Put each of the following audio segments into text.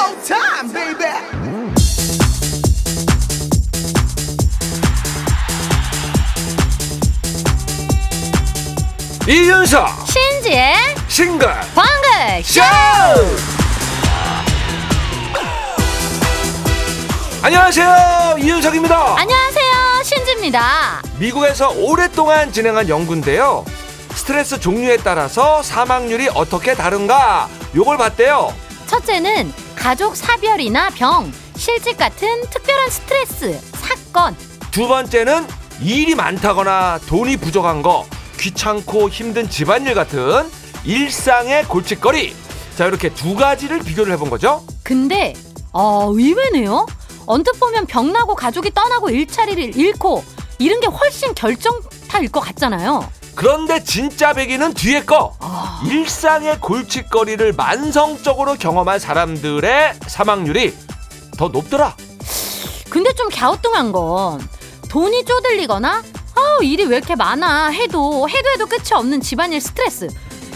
showtime, baby. 이윤석. 신지의 싱글. 방글 쇼! 안녕하세요. 이윤석입니다. 안녕하세요. 신지입니다. 미국에서 오랫동안 진행한 연구인데요. 스트레스 종류에 따라서 사망률이 어떻게 다른가? 요걸 봤대요. 첫째는 가족 사별이나 병 실직 같은 특별한 스트레스 사건. 두 번째는 일이 많다거나 돈이 부족한 거 귀찮고 힘든 집안일 같은 일상의 골칫거리. 자 이렇게 두 가지를 비교를 해본 거죠? 근데 어 의외네요. 언뜻 보면 병나고 가족이 떠나고 일자리를 잃고 이런 게 훨씬 결정타일 것 같잖아요 그런데 진짜 배기는 뒤에 거. 아. 일상의 골칫거리를 만성적으로 경험한 사람들의 사망률이 더 높더라. 근데 좀 갸우뚱한 건 돈이 쪼들리거나 아 일이 왜 이렇게 많아 해도 해도 해도 끝이 없는 집안일 스트레스.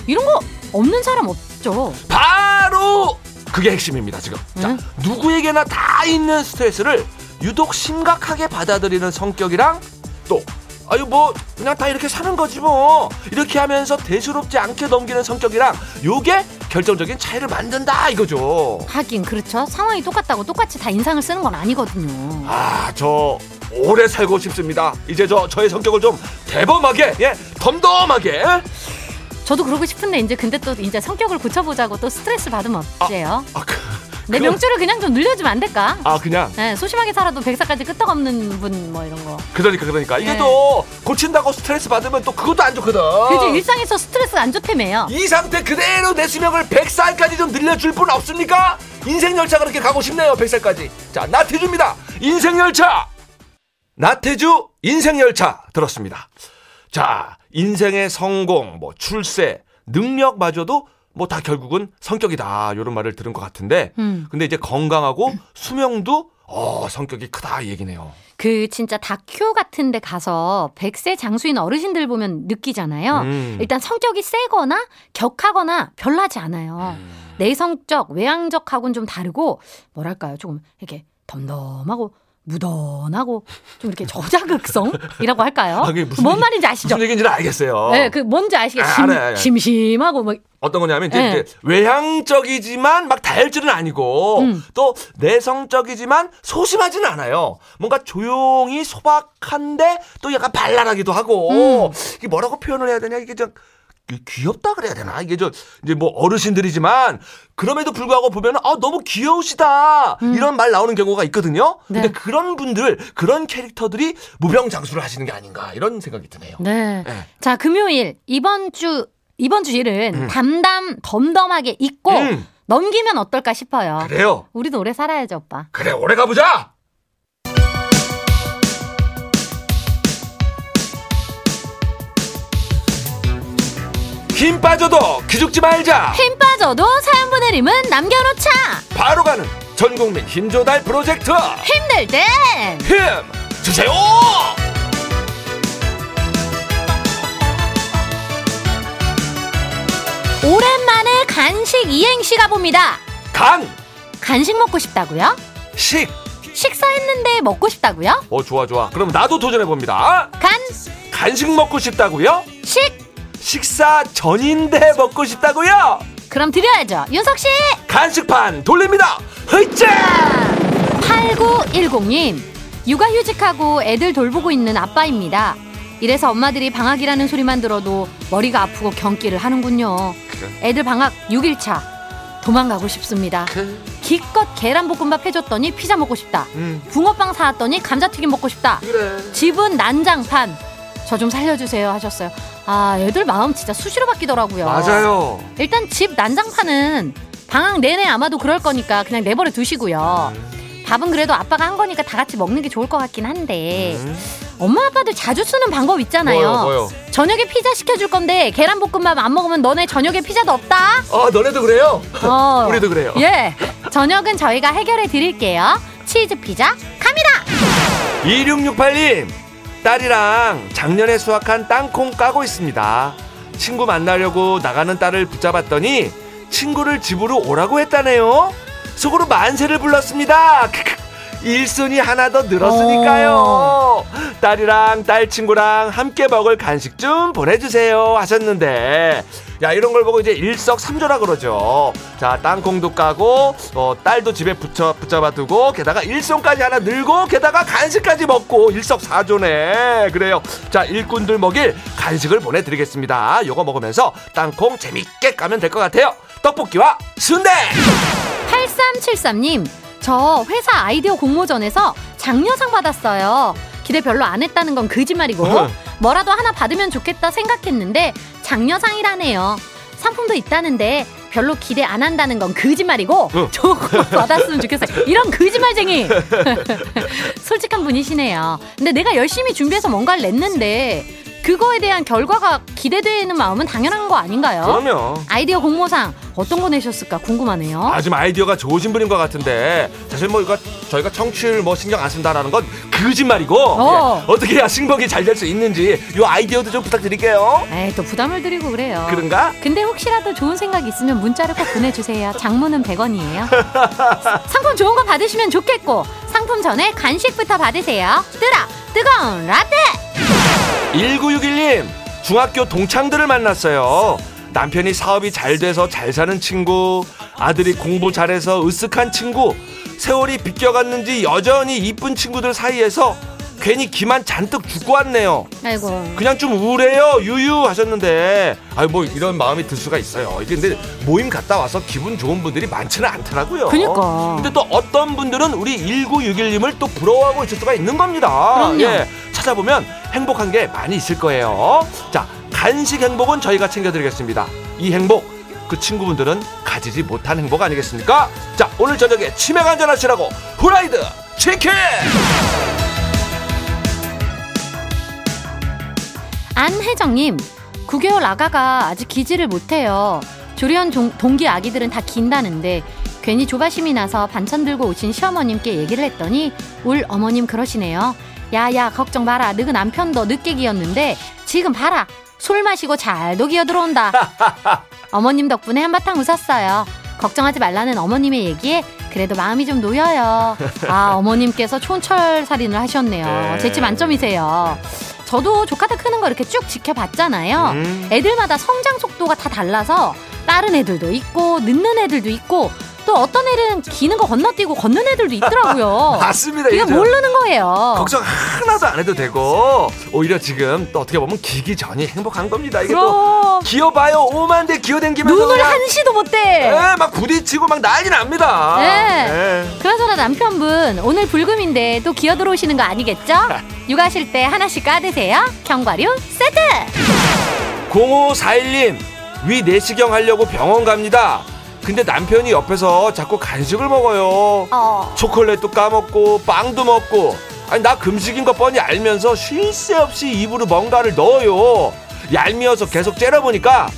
이런 거 없는 사람 없죠. 바로 그게 핵심입니다 지금. 자 응? 누구에게나 다 있는 스트레스를 유독 심각하게 받아들이는 성격이랑 또 아유 뭐 그냥 다 이렇게 사는 거지 뭐. 이렇게 하면서 대수롭지 않게 넘기는 성격이랑 요게 결정적인 차이를 만든다 이거죠. 하긴 그렇죠. 상황이 똑같다고 똑같이 다 인상을 쓰는 건 아니거든요. 아 저 오래 살고 싶습니다. 이제 저 저의 성격을 좀 대범하게 예 덤덤하게. 저도 그러고 싶은데 이제 근데 또 이제 성격을 고쳐보자고 또 스트레스 받으면 어째요? 아, 그, 내 그럼- 명줄을 그냥 좀 늘려주면 안 될까? 아 그냥? 네, 소심하게 살아도 백사까지 끄떡없는 분 뭐 이런 거. 그러니까 그러니까. 이게 네. 또 고친다고 스트레스 받으면 또 그것도 안 좋거든. 그죠 일상에서 스트레스가 안 좋다며요. 이 상태 그대로 내 수명을 100살까지 좀 늘려줄 분 없습니까? 인생 열차 그렇게 가고 싶네요 100살까지. 자 나태주입니다. 인생 열차! 나태주 인생 열차 들었습니다. 자 인생의 성공 뭐 출세 능력마저도 뭐 다 결국은 성격이다 이런 말을 들은 것 같은데 음. 근데 이제 건강하고 수명도 어 성격이 크다 이 얘기네요 그 진짜 다큐 같은 데 가서 100세 장수인 어르신들 보면 느끼잖아요. 음. 일단 성격이 세거나 격하거나 별나지 않아요. 음. 내성적, 외향적하고는 좀 다르고 뭐랄까요? 조금 이렇게 덤덤하고 무던하고 좀 이렇게 저자극성이라고 할까요? 아, 뭔 말인지 아시죠? 무슨 얘기인지는 알겠어요 네, 그 뭔지 아시겠죠? 아, 심, 알아요, 알아요. 심심하고 뭐 어떤 거냐면 이제, 네. 이제 외향적이지만 막 다혈질은 아니고 음. 또 내성적이지만 소심하지는 않아요. 뭔가 조용히 소박한데 또 약간 발랄하기도 하고 음. 이게 뭐라고 표현을 해야 되냐 이게 좀 귀엽다 그래야 되나 이게 저 이제 뭐 어르신들이지만 그럼에도 불구하고 보면 아 너무 귀여우시다 이런 말 나오는 경우가 있거든요. 음. 네. 근데 그런 분들 그런 캐릭터들이 무병장수를 하시는 게 아닌가 이런 생각이 드네요. 네. 네. 자, 금요일 이번 주 이번 주일은 음. 담담 덤덤하게 잊고 음. 넘기면 어떨까 싶어요. 그래요. 우리도 오래 살아야죠, 오빠. 그래 오래 가보자. 힘 빠져도 기죽지 말자. 힘 빠져도 사연 보내림은 남겨놓자. 바로 가는 전국민 힘조달 프로젝트 힘들 땐 힘 주세요. 오랜만에 간식 이행시 가봅니다. 간, 간식 먹고 싶다고요? 식. 식사했는데 먹고 싶다고요? 어 좋아 좋아. 그럼 나도 도전해 봅니다. 간, 간식 먹고 싶다고요? 식. 식사 전인데 먹고 싶다고요? 그럼 드려야죠. 윤석 씨. 간식판 돌립니다. 흐이짜! 8910님, 육아휴직하고 애들 돌보고 있는 아빠입니다. 이래서 엄마들이 방학이라는 소리만 들어도 머리가 아프고 경기를 하는군요. 애들 방학 6일차. 도망가고 싶습니다. 기껏 계란볶음밥 해줬더니 피자 먹고 싶다. 음 붕어빵 사왔더니 감자튀김 먹고 싶다. 그래. 집은 난장판. 저 좀 살려주세요 하셨어요. 아, 애들 마음 진짜 수시로 바뀌더라고요. 맞아요. 일단 집 난장판은 방학 내내 아마도 그럴 거니까 그냥 내버려 두시고요. 밥은 그래도 아빠가 한 거니까 다 같이 먹는 게 좋을 것 같긴 한데 음. 엄마 아빠들 자주 쓰는 방법 있잖아요. 뭐요, 뭐요? 저녁에 피자 시켜줄 건데 계란 볶음밥 안 먹으면 너네 저녁에 피자도 없다. 아, 너네도 그래요? 어. 우리도 그래요. 예, 저녁은 저희가 해결해 드릴게요. 치즈 피자 갑니다. 2668님, 딸이랑 작년에 수확한 땅콩 까고 있습니다. 친구 만나려고 나가는 딸을 붙잡았더니 친구를 집으로 오라고 했다네요. 속으로 만세를 불렀습니다. 일손이 하나 더 늘었으니까요. 딸이랑 딸 친구랑 함께 먹을 간식 좀 보내주세요 하셨는데 야 이런 걸 보고 이제 일석삼조라 그러죠. 자 땅콩도 까고 어, 딸도 집에 붙여 붙잡아 두고 게다가 일손까지 하나 늘고 게다가 간식까지 먹고 일석사조네. 그래요. 자 일꾼들 먹일 간식을 보내드리겠습니다. 요거 먹으면서 땅콩 재밌게 까면 될 것 같아요. 떡볶이와 순대. 8373님, 저 회사 아이디어 공모전에서 장려상 받았어요. 기대 별로 안 했다는 건 거짓말이고, 뭐라도 하나 받으면 좋겠다 생각했는데, 장려상이라네요. 상품도 있다는데, 별로 기대 안 한다는 건 거짓말이고, 응. 좋은 거 받았으면 좋겠어요. 이런 거짓말쟁이! 솔직한 분이시네요. 근데 내가 열심히 준비해서 뭔가를 냈는데, 그거에 대한 결과가 기대되는 마음은 당연한 거 아닌가요? 그럼요. 아이디어 공모상 어떤 거 내셨을까 궁금하네요. 아, 좀 아이디어가 좋으신 분인 것 같은데 사실 뭐 이거 저희가 청취율 뭐 신경 안 쓴다라는 건 거짓말이고 어. 어. 떻게 해야 승복이 잘 될 수 있는지 요 아이디어도 좀 부탁드릴게요. 에이 또 부담을 드리고 그래요. 그런가? 근데 혹시라도 좋은 생각 있으면 문자를 꼭 보내주세요. 장문은 100원이에요. 상품 좋은 거 받으시면 좋겠고 상품 전에 간식부터 받으세요. 뜨라 뜨거운 라떼. 1961님 중학교 동창들을 만났어요. 남편이 사업이 잘 돼서 잘 사는 친구, 아들이 공부 잘해서 으쓱한 친구, 세월이 비껴갔는지 여전히 이쁜 친구들 사이에서 괜히 기만 잔뜩 죽고 왔네요. 아이고. 그냥 좀 우울해요 유유 하셨는데 아유 뭐 이런 마음이 들 수가 있어요 이게 근데 모임 갔다 와서 기분 좋은 분들이 많지는 않더라고요 그니까. 근데 또 어떤 분들은 우리 1961님을 또 부러워하고 있을 수가 있는 겁니다 그럼요. 예 찾아보면 행복한 게 많이 있을 거예요 자 간식 행복은 저희가 챙겨드리겠습니다 이 행복 그 친구분들은 가지지 못한 행복 아니겠습니까 자 오늘 저녁에 치맥 한잔 하시라고 후라이드 치킨 안혜정님, 9개월 아가가 아직 기지를 못해요. 조리원 동, 동기 아기들은 다 긴다는데 괜히 조바심이 나서 반찬 들고 오신 시어머님께 얘기를 했더니 울 어머님 그러시네요. 야야 걱정 마라. 너그 남편도 늦게 기었는데 지금 봐라. 술 마시고 잘도 기어 들어온다. 어머님 덕분에 한바탕 웃었어요. 걱정하지 말라는 어머님의 얘기에 그래도 마음이 좀 놓여요. 아 어머님께서 촌철살인을 하셨네요. 네. 재치 만점이세요. 저도 조카들 크는 거 이렇게 쭉 지켜봤잖아요. 음. 애들마다 성장 속도가 다 달라서 빠른 애들도 있고 늦는 애들도 있고 또 어떤 애는 기는 거 건너뛰고 걷는 애들도 있더라고요. 맞습니다 이거 모르는 거예요. 걱정 하나도 안 해도 되고 오히려 지금 또 어떻게 보면 기기 전이 행복한 겁니다. 이게 또 그럼 기어봐요 오만 대 기어댕기면서 눈을 그냥 한시도 못 떼. 예, 막 부딪히고 막 난리 납니다. 네. 예. 그나저나 남편분 오늘 불금인데 또 기어 들어오시는 거 아니겠죠? 육아하실 때 하나씩 까드세요. 견과류 세트. 0541님 위 내시경 하려고 병원 갑니다. 근데 남편이 옆에서 자꾸 간식을 먹어요. 어. 초콜릿도 까먹고 빵도 먹고 아니 나 금식인 거 뻔히 알면서 쉴 새 없이 입으로 뭔가를 넣어요. 얄미워서 계속 째려보니까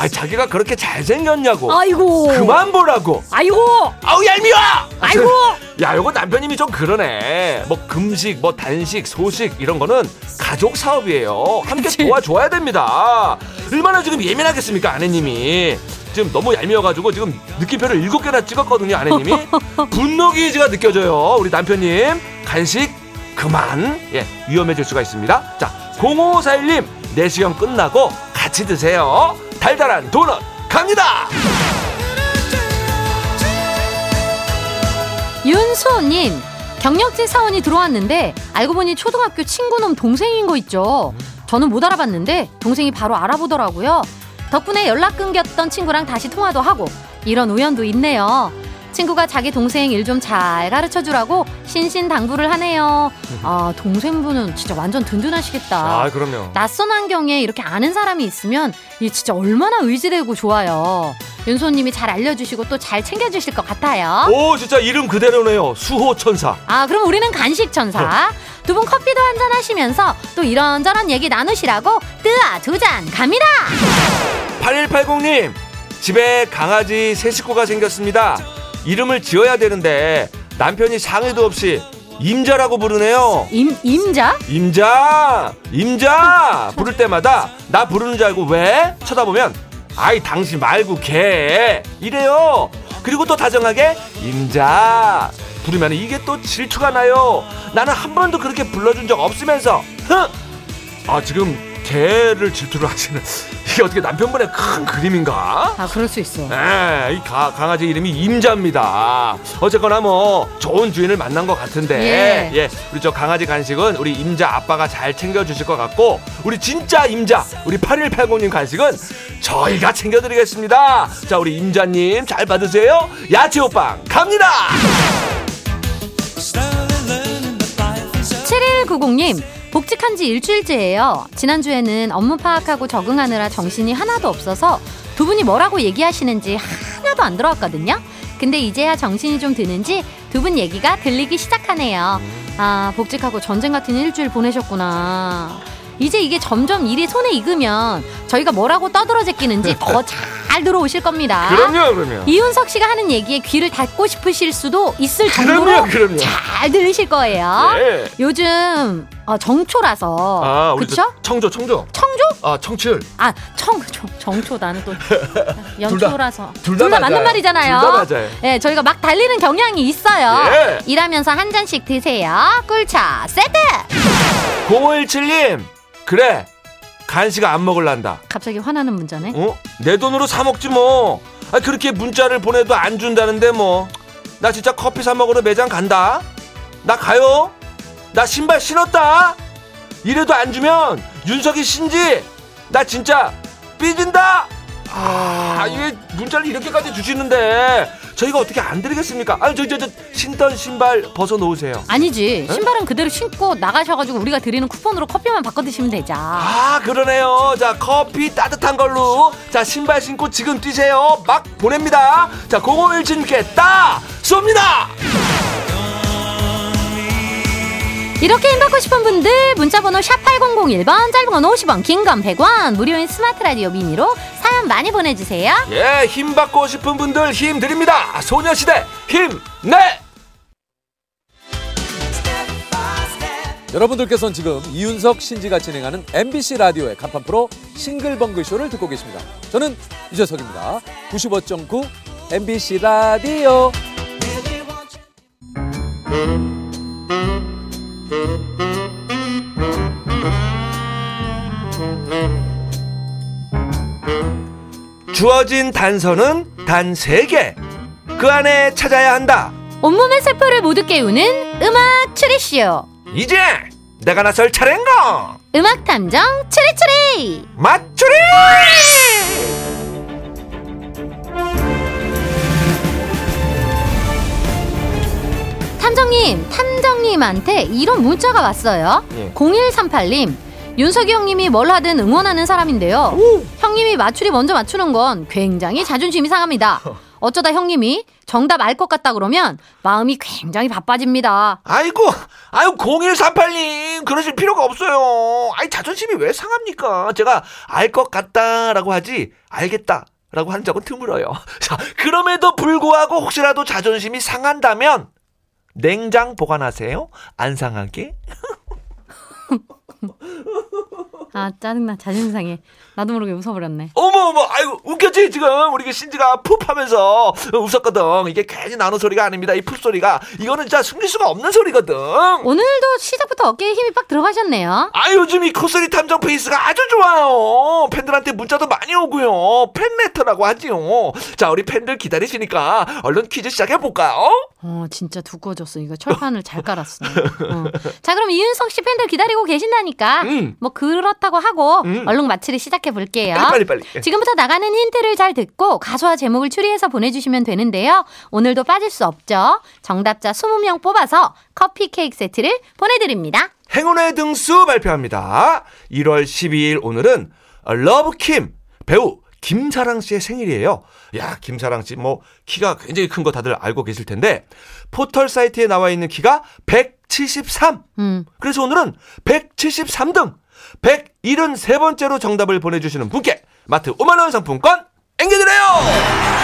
아 자기가 그렇게 잘생겼냐고 아이고. 그만 보라고 아이고. 아우 얄미워 아이고. 야 요거 남편님이 좀 그러네 뭐 금식 뭐 단식 소식 이런 거는 가족 사업이에요 함께. 도와줘야 됩니다 얼마나 지금 예민하겠습니까 아내님이 지금 너무 얄미워가지고 지금 느낌표를 일곱 개나 찍었거든요 아내님이. 분노 기지가 느껴져요 우리 남편님. 간식 그만. 예 위험해질 수가 있습니다. 자 0541님 내시경 끝나고 같이 드세요. 달달한 도넛 갑니다! 윤수호님 경력직 사원이 들어왔는데 알고 보니 초등학교 친구놈 동생인 거 있죠. 저는 못 알아봤는데 동생이 바로 알아보더라고요. 덕분에 연락 끊겼던 친구랑 다시 통화도 하고 이런 우연도 있네요. 친구가 자기 동생 일 좀 잘 가르쳐 주라고 신신당부를 하네요. 아 동생분은 진짜 완전 든든하시겠다. 아 그럼요 낯선 환경에 이렇게 아는 사람이 있으면 이게 진짜 얼마나 의지되고 좋아요. 윤소님이 잘 알려주시고 또 잘 챙겨주실 것 같아요. 오 진짜 이름 그대로네요 수호천사 아, 그럼 우리는 간식 천사. 두 분 커피도 한잔 하시면서 또 이런저런 얘기 나누시라고 뜨아 두 잔 갑니다. 8180님 집에 강아지 세 식구가 생겼습니다. 이름을 지어야 되는데 남편이 상의도 없이 임자라고 부르네요. 임 임자? 임자 임자! 부를 때마다 나 부르는 줄 알고 왜? 쳐다보면 아이 당신 말고 걔. 이래요. 그리고 또 다정하게 임자! 부르면 이게 또 질투가 나요. 나는 한 번도 그렇게 불러준 적 없으면서 흥! 아 지금 개를 질투를 하시는 이게 어떻게 남편분의 큰 그림인가? 아 그럴 수 있어. 네, 이 가- 강아지 이름이 임자입니다. 어쨌거나 뭐 좋은 주인을 만난 것 같은데, 예. 예, 우리 저 강아지 간식은 우리 임자 아빠가 잘 챙겨주실 것 같고, 우리 진짜 임자, 우리 8180님 간식은 저희가 챙겨드리겠습니다. 자, 우리 임자님 잘 받으세요. 야채 호빵 갑니다. 7190님 복직한 지 일주일째예요. 지난주에는 업무 파악하고 적응하느라 정신이 하나도 없어서 두 분이 뭐라고 얘기하시는지 하나도 안 들어왔거든요. 근데 이제야 정신이 좀 드는지 두 분 얘기가 들리기 시작하네요. 아, 복직하고 전쟁 같은 일주일 보내셨구나. 이제 이게 점점 일이 손에 익으면 저희가 뭐라고 떠들어 제끼는지 더 잘 들어오실 겁니다. 그럼요, 그럼요. 이윤석 씨가 하는 얘기에 귀를 닫고 싶으실 수도 있을 정도로 그럼요, 그럼요. 잘 들으실 거예요. 예. 요즘 어, 정초라서 아? 저 청조, 청조. 청조? 아, 청취율. 아, 청, 정, 정초 나는 또 연초라서 둘둘다다 맞는. 말이잖아요. 둘 다 맞아요. 예, 저희가 막 달리는 경향이 있어요. 예. 일하면서 한 잔씩 드세요. 꿀차 세트. 0517님, 그래. 간식 안 먹을란다. 갑자기 화나는 문자네. 어? 내 돈으로 사 먹지 뭐. 아 그렇게 문자를 보내도 안 준다는데 뭐. 나 진짜 커피 사 먹으러 매장 간다. 나 가요. 나 신발 신었다. 이래도 안 주면 윤석이 신지. 나 진짜 삐진다. 아, 이게 문자를 이렇게까지 주시는데 저희가 어떻게 안 드리겠습니까? 아니 저저 저 신던 신발 벗어 놓으세요. 아니지. 신발은 그대로 신고 나가셔가지고 우리가 드리는 쿠폰으로 커피만 바꿔 드시면 되죠. 아 그러네요 자 커피 따뜻한 걸로 자 신발 신고 지금 뛰세요 막 보냅니다 자 0517님께 따 쏩니다 이렇게 힘받고 싶은 분들 문자번호 샵 8001번 짧은 건 50원 긴 건 100원 무료인 스마트 라디오 미니로 사연 많이 보내주세요 예 힘 받고 싶은 분들 힘 드립니다 소녀시대 힘내 여러분들께서는 지금 이윤석 신지가 진행하는 MBC 라디오의 간판 프로 싱글벙글 쇼를 듣고 계십니다. 저는 유재석입니다. 95.9 MBC 라디오. 주어진 단서는 단 세개그 안에 찾아야 한다. 온몸의 세포를 모두 깨우는 음악 추리쇼. 이제 내가 나설 차례인가 음악 탐정 추리추리! 맞추리! 탐정님 탐정님한테 이런 문자가 왔어요. 예. 0138님 윤석이 형님이 뭘 하든 응원하는 사람인데요 형님이 맞추리 먼저 맞추는 건 굉장히 자존심이 상합니다 어쩌다 형님이 정답 알 것 같다 그러면 마음이 굉장히 바빠집니다 아이고, 아유 0138님 그러실 필요가 없어요. 아이 자존심이 왜 상합니까? 제가 알 것 같다라고 하지 알겠다 라고 하는 적은 드물어요. 자, 그럼에도 불구하고 혹시라도 자존심이 상한다면 냉장 보관하세요. 안 상하게. 아 짜증나. 자존심 상해. 나도 모르게 웃어버렸네. 어머 어머, 아이고 웃겼지 지금? 우리 그 신지가 푹 하면서 웃었거든. 이게 괜히 나는 소리가 아닙니다. 이 푹 소리가. 이거는 진짜 숨길 수가 없는 소리거든. 오늘도 시작부터 어깨에 힘이 빡 들어가셨네요. 아 요즘 이 콧소리 탐정 페이스가 아주 좋아요. 팬들한테 문자도 많이 오고요. 팬레터라고 하지요. 자 우리 팬들 기다리시니까 얼른 퀴즈 시작해볼까요? 어 진짜 두꺼워졌어. 이거 철판을 잘 깔았어. 어. 자 그럼 이윤석 씨 팬들 기다리고 계신다니까. 음. 뭐 그렇다 고 하고 음. 얼른 마치를 시작해 볼게요. 빨리 빨리 빨리. 지금부터 나가는 힌트를 잘 듣고 가수와 제목을 추리해서 보내주시면 되는데요. 오늘도 빠질 수 없죠. 정답자 20명 뽑아서 커피 케이크 세트를 보내드립니다. 행운의 등수 발표합니다. 1월 12일 오늘은 러브킴 배우 김사랑 씨의 생일이에요. 야 김사랑 씨 뭐 키가 굉장히 큰 거 다들 알고 계실 텐데 포털 사이트에 나와 있는 키가 173 음. 그래서 오늘은 173등 173번째로 정답을 보내주시는 분께 마트 5만원 상품권 앵겨드려요!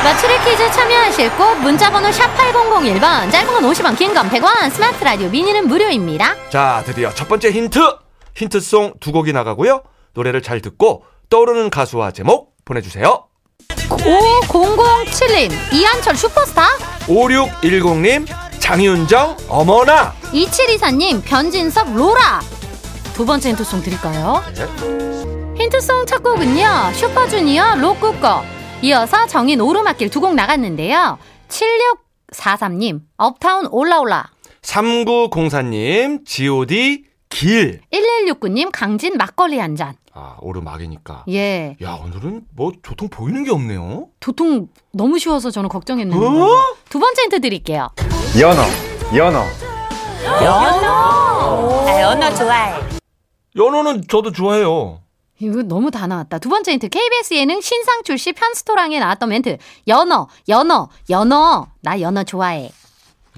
마추리 퀴즈 참여하실 곳 문자번호 샵 8001번 짧은 건 50원 긴 건 100원 스마트 라디오 미니는 무료입니다. 자 드디어 첫 번째 힌트! 힌트송 두 곡이 나가고요. 노래를 잘 듣고 떠오르는 가수와 제목 보내주세요. 5007님 이한철 슈퍼스타? 5610님 장윤정 어머나! 2724님 변진섭 로라 두 번째 힌트송 드릴까요? 힌트송 첫 곡은요 슈퍼주니어 로꾸꺼. 이어서 정인 오르막길 두 곡 나갔는데요. 7643님 업타운 올라올라. 3904님 god 길. 1169님 강진 막걸리 한잔. 아, 오르막이니까. 예. 야, 오늘은 뭐 교통 보이는 게 없네요. 도통 너무 쉬워서 저는 걱정했는데. 어? 두 번째 힌트 드릴게요. 연어, 연어. 연어 는 저도 좋아해요. 이거 너무 다 나왔다. 두 번째 힌트. KBS 예능 신상 출시 편스토랑에 나왔던 멘트. 연어, 연어, 연어. 나 연어 좋아해.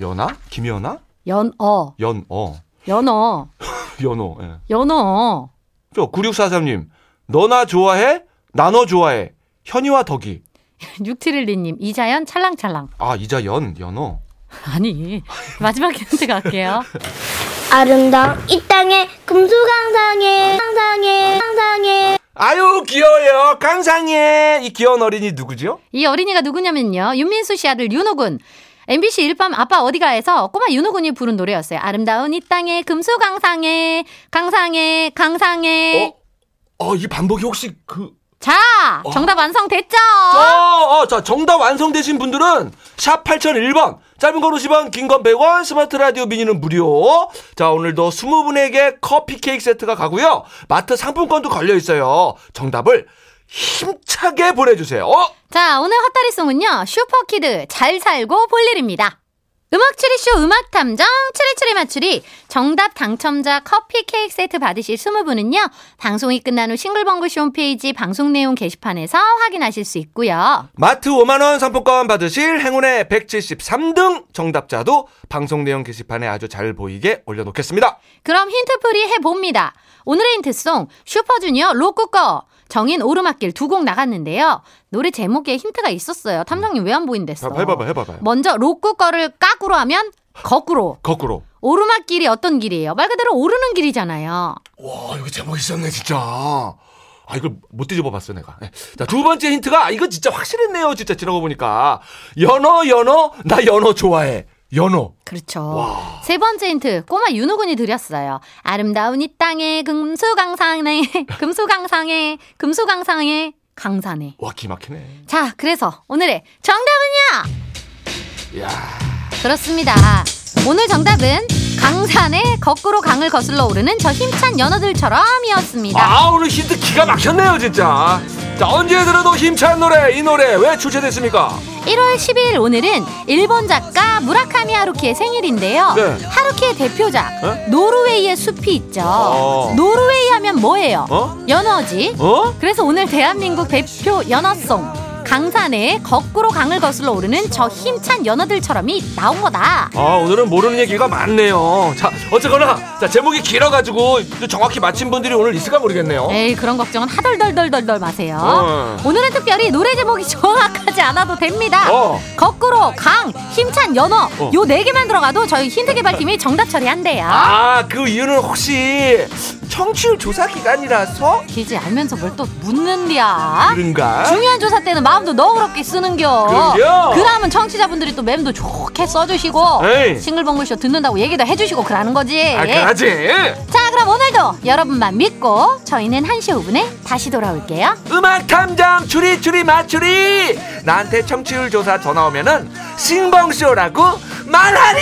연아? 김연아? 연어, 연어. 연어, 연어. 예. 연어. 저 9643님. 너나 좋아해? 나너 좋아해. 현이와 덕이. 6712님, 이자연 찰랑찰랑. 아, 이자연, 연어. 아니, 마지막 힌트 갈게요. 아름다운 이 땅에 금수강상에 상상에 상상에 아유, 귀여워요. 강상해. 이 귀여운 어린이 누구죠? 이 어린이가 누구냐면요. 윤민수 씨 아들 윤호군. MBC 일밤 아빠 어디가에서 꼬마 윤호군이 부른 노래였어요. 아름다운 이 땅에 금수강상에 강상에 강상에. 어, 이 반복이 혹시 그 자, 정답 완성됐죠? 어, 어, 자, 정답 완성되신 분들은 샵 8001번, 짧은 건 50원, 긴 건 100원, 스마트 라디오 미니는 무료. 자, 오늘도 20분에게 커피 케이크 세트가 가고요. 마트 상품권도 걸려 있어요. 정답을 힘차게 보내주세요. 어? 자, 오늘 헛다리송은요, 슈퍼키드 잘 살고 볼 일입니다. 음악 추리쇼 음악 탐정 추리추리 맞추리. 정답 당첨자 커피 케이크 세트 받으실 20분은요 방송이 끝난 후 싱글벙글쇼 홈페이지 방송 내용 게시판에서 확인하실 수 있고요. 마트 5만 원 상품권 받으실 행운의 173등 정답자도 방송 내용 게시판에 아주 잘 보이게 올려놓겠습니다. 그럼 힌트풀이 해봅니다. 오늘의 힌트송 슈퍼주니어 로꾸꺼 정인 오르막길 두 곡 나갔는데요 노래 제목에 힌트가 있었어요 탐정님 왜 안 보인댔어 해봐봐, 해봐봐요. 먼저 로꾸꺼를 까꾸로 하면 거꾸로 거꾸로. 오르막길이 어떤 길이에요? 말 그대로 오르는 길이잖아요. 와, 이거 제목 있었네, 진짜. 아, 이걸 못 뒤집어 봤어, 내가. 예. 자, 두 번째 힌트가, 아, 이거 진짜 확실했네요, 진짜 지나고 보니까. 연어, 연어, 나 연어 좋아해. 연어. 그렇죠. 세 번째 힌트 꼬마 윤호군이 드렸어요. 아름다운 이 땅에 금수강산에 금수강상에 금수강상에 강산에. 와, 기막히네. 자, 그래서 오늘의 정답은요. 이야. 그렇습니다. 오늘 정답은 강산에 거꾸로 강을 거슬러 오르는 저 힘찬 연어들처럼이었습니다. 아, 오늘 힌트 기가 막혔네요, 진짜. 자, 언제 들어도 힘찬 노래, 이 노래 왜 출제됐습니까? 1월 10일 오늘은 일본 작가 무라카미 하루키의 생일인데요. 네. 하루키의 대표작 어? 노르웨이의 숲이 있죠. 어. 노르웨이 하면 뭐예요? 어? 연어지. 어? 그래서 오늘 대한민국 대표 연어송 강산에 거꾸로 강을 거슬러 오르는 저 힘찬 연어들처럼이 나온 거다. 아, 오늘은 모르는 얘기가 많네요. 자, 어쨌거나, 자, 제목이 길어가지고 정확히 맞힌 분들이 오늘 있을까 모르겠네요. 에이 그런 걱정은 하덜덜덜덜덜 마세요. 어. 오늘은 특별히 노래 제목이 정확하지 않아도 됩니다. 어. 거꾸로 강 힘찬 연어 어. 요네 개만 들어가도 저희 힌트 개발팀이 정답 처리한대요. 아, 그 이유는 혹시 청취율 조사 기간이라서 길지 알면서 뭘 또 묻는디야. 그런가? 중요한 조사 때는 마음도 너그럽게 쓰는겨. 그럼요. 그러면 청취자분들이 또 mem도 좋게 써주시고 에이. 싱글벙글쇼 듣는다고 얘기도 해주시고 그러는 거지. 아, 그러지. 자 그럼 오늘도 여러분만 믿고 저희는 1시 5분에 다시 돌아올게요. 음악 탐정 추리 추리 맞추리 나한테 청취율 조사 전화 오면은 싱벙쇼라고 말하리